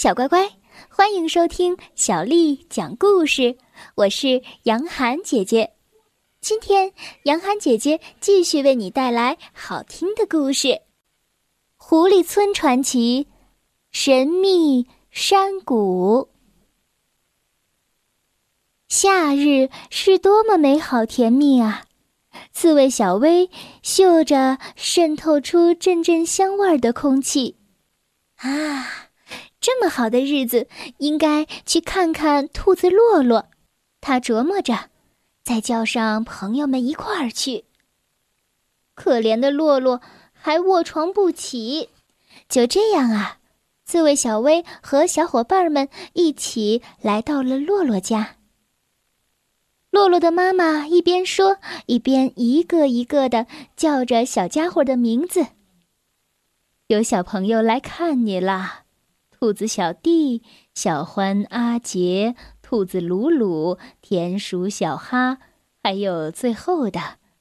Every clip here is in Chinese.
小乖乖，欢迎收听小丽讲故事。我是杨涵姐姐，今天杨涵姐姐继续为你带来好听的故事《狐狸村传奇》神秘山谷。夏日是多么美好甜蜜啊！刺猬小薇嗅着渗透出阵阵香味儿的空气，啊！这么好的日子，应该去看看兔子洛洛。他琢磨着，再叫上朋友们一块儿去。可怜的洛洛还卧床不起。就这样啊，刺猬小薇和小伙伴们一起来到了洛洛家。洛洛的妈妈一边说，一边一个一个的叫着小家伙的名字。有小朋友来看你啦。兔子小弟、小欢、阿杰、兔子鲁鲁、田鼠小哈，还有最后的，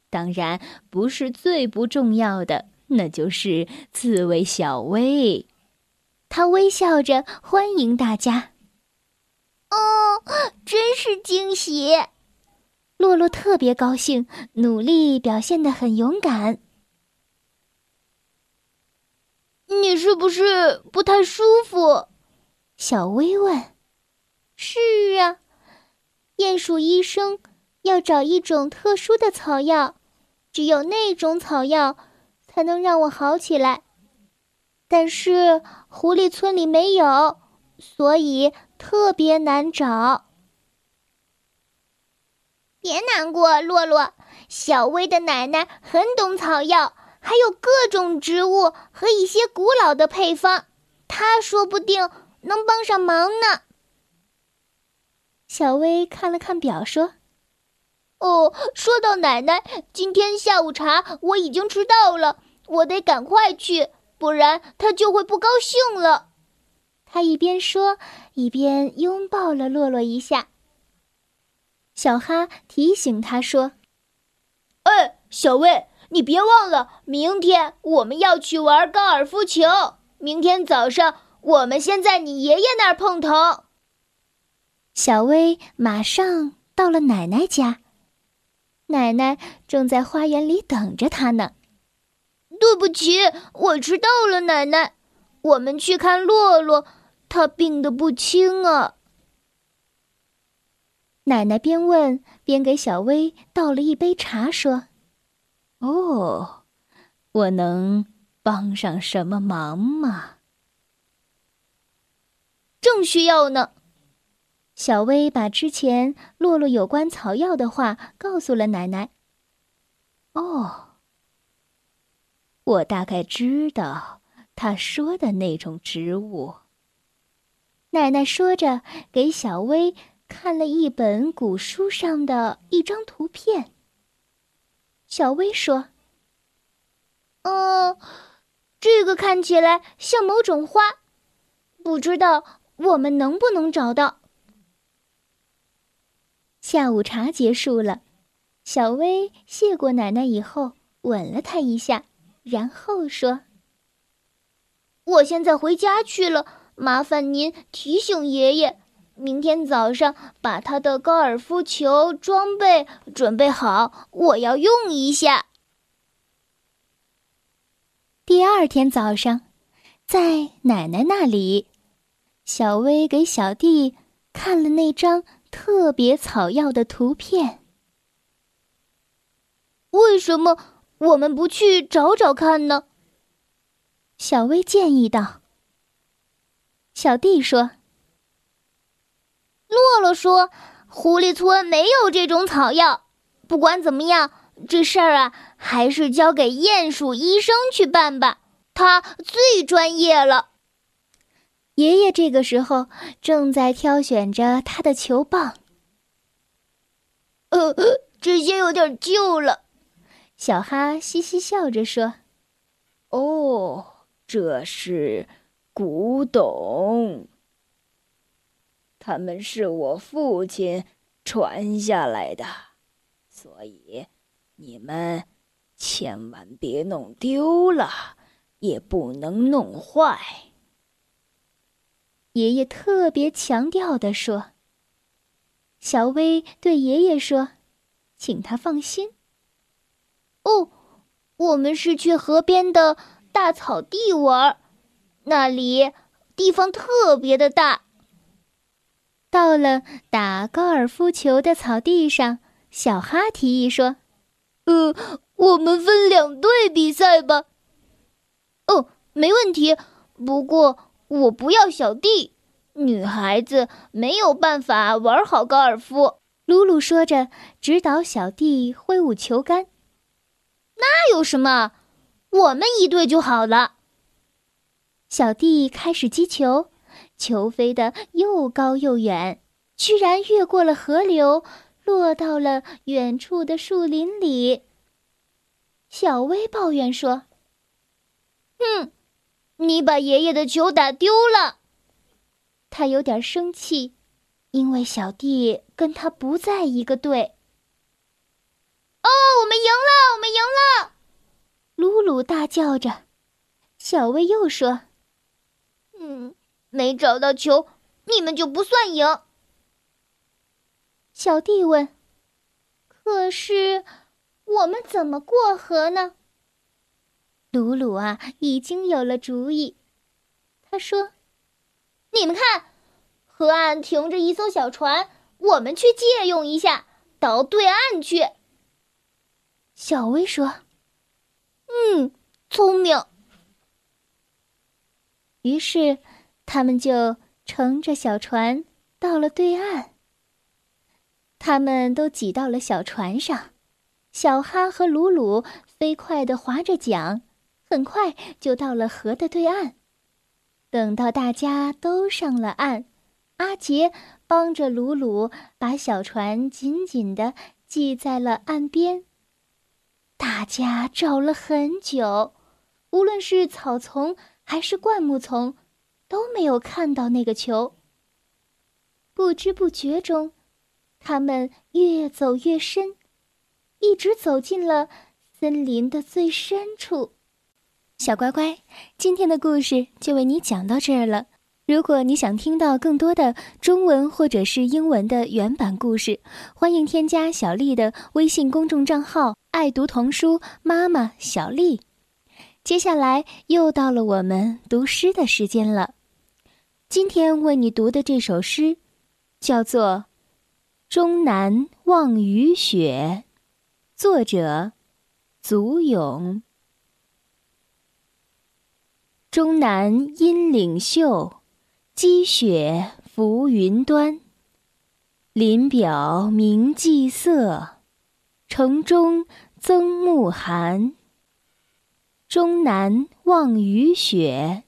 当然不是最不重要的，那就是刺猬小薇。他微笑着欢迎大家。哦，真是惊喜！洛洛特别高兴，努力表现得很勇敢。你是不是不太舒服？小薇问。是啊，鼹鼠医生要找一种特殊的草药，只有那种草药才能让我好起来。但是狐狸村里没有，所以特别难找。别难过，洛洛，小薇的奶奶很懂草药。还有各种植物和一些古老的配方，他说不定能帮上忙呢。小薇看了看表，说：“哦，说到奶奶，今天下午茶我已经迟到了，我得赶快去，不然她就会不高兴了。”他一边说，一边拥抱了洛洛一下。小哈提醒他说：“哎，小薇。”你别忘了，明天我们要去玩高尔夫球。明天早上，我们先在你爷爷那儿碰头。小薇马上到了奶奶家，奶奶正在花园里等着她呢。对不起，我迟到了，奶奶。我们去看洛洛，他病得不轻啊。奶奶边问边给小薇倒了一杯茶，说。哦，我能帮上什么忙吗？正需要呢。小薇把之前洛洛有关草药的话告诉了奶奶。哦，我大概知道他说的那种植物。奶奶说着，给小薇看了一本古书上的一张图片。小薇说：“嗯，这个看起来像某种花，不知道我们能不能找到。”下午茶结束了，小薇谢过奶奶以后，吻了她一下，然后说：“我现在回家去了，麻烦您提醒爷爷。”明天早上把他的高尔夫球装备准备好，我要用一下。第二天早上，在奶奶那里，小薇给小弟看了那张特别草药的图片。为什么我们不去找找看呢？小薇建议道。小弟说。洛洛说：“狐狸村没有这种草药。不管怎么样，这事儿啊，还是交给鼹鼠医生去办吧，他最专业了。”爷爷这个时候正在挑选着他的球棒。呃，这些有点旧了。小哈嘻嘻笑着说：“哦，这是古董。”他们是我父亲传下来的，所以你们千万别弄丢了，也不能弄坏。爷爷特别强调的说。小薇对爷爷说：“请他放心。”哦，我们是去河边的大草地玩，那里地方特别的大。到了打高尔夫球的草地上，小哈提议说：“呃，我们分两队比赛吧。”“哦，没问题。不过我不要小弟。”女孩子没有办法玩好高尔夫。鲁鲁说着，指导小弟挥舞球杆。那有什么？我们一队就好了。小弟开始击球，球飞得又高又远，居然越过了河流，落到了远处的树林里。小薇抱怨说：“哼，你把爷爷的球打丢了。”他有点生气，因为小弟跟他不在一个队。哦，我们赢了！我们赢了！鲁鲁大叫着。小薇又说：“嗯，没找到球，你们就不算赢。”小弟问：“可是我们怎么过河呢？”鲁鲁啊，已经有了主意。他说。你们看，河岸停着一艘小船，我们去借用一下，到对岸去。小薇说：“嗯，聪明。”于是，他们就乘着小船到了对岸。他们都挤到了小船上，小哈和鲁鲁飞快地划着桨，很快就到了河的对岸。等到大家都上了岸，阿杰帮着鲁鲁把小船紧紧地系在了岸边。大家找了很久，无论是草丛还是灌木丛，都没有看到那个球。不知不觉中，他们越走越深，一直走进了森林的最深处。小乖乖，今天的故事就为你讲到这儿了。如果你想听到更多的中文或者是英文的原版故事，欢迎添加小丽的微信公众账号“爱读童书妈妈小丽”。接下来又到了我们读诗的时间了。今天为你读的这首诗，叫做《终南望雨雪》，作者祖咏。终南阴岭秀，积雪浮云端。林表明霁色，城中增暮寒。终南望雨雪，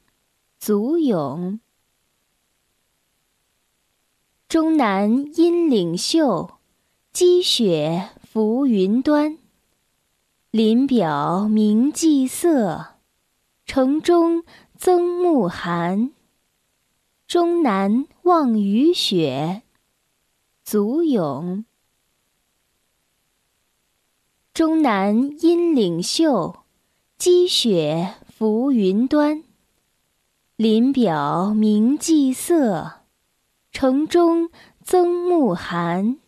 祖咏。终南阴岭秀，积雪浮云端。林表明霁色。城中增暮寒，终南望雨雪。足咏。终南阴岭秀，积雪浮云端。林表明霁色，城中增暮寒。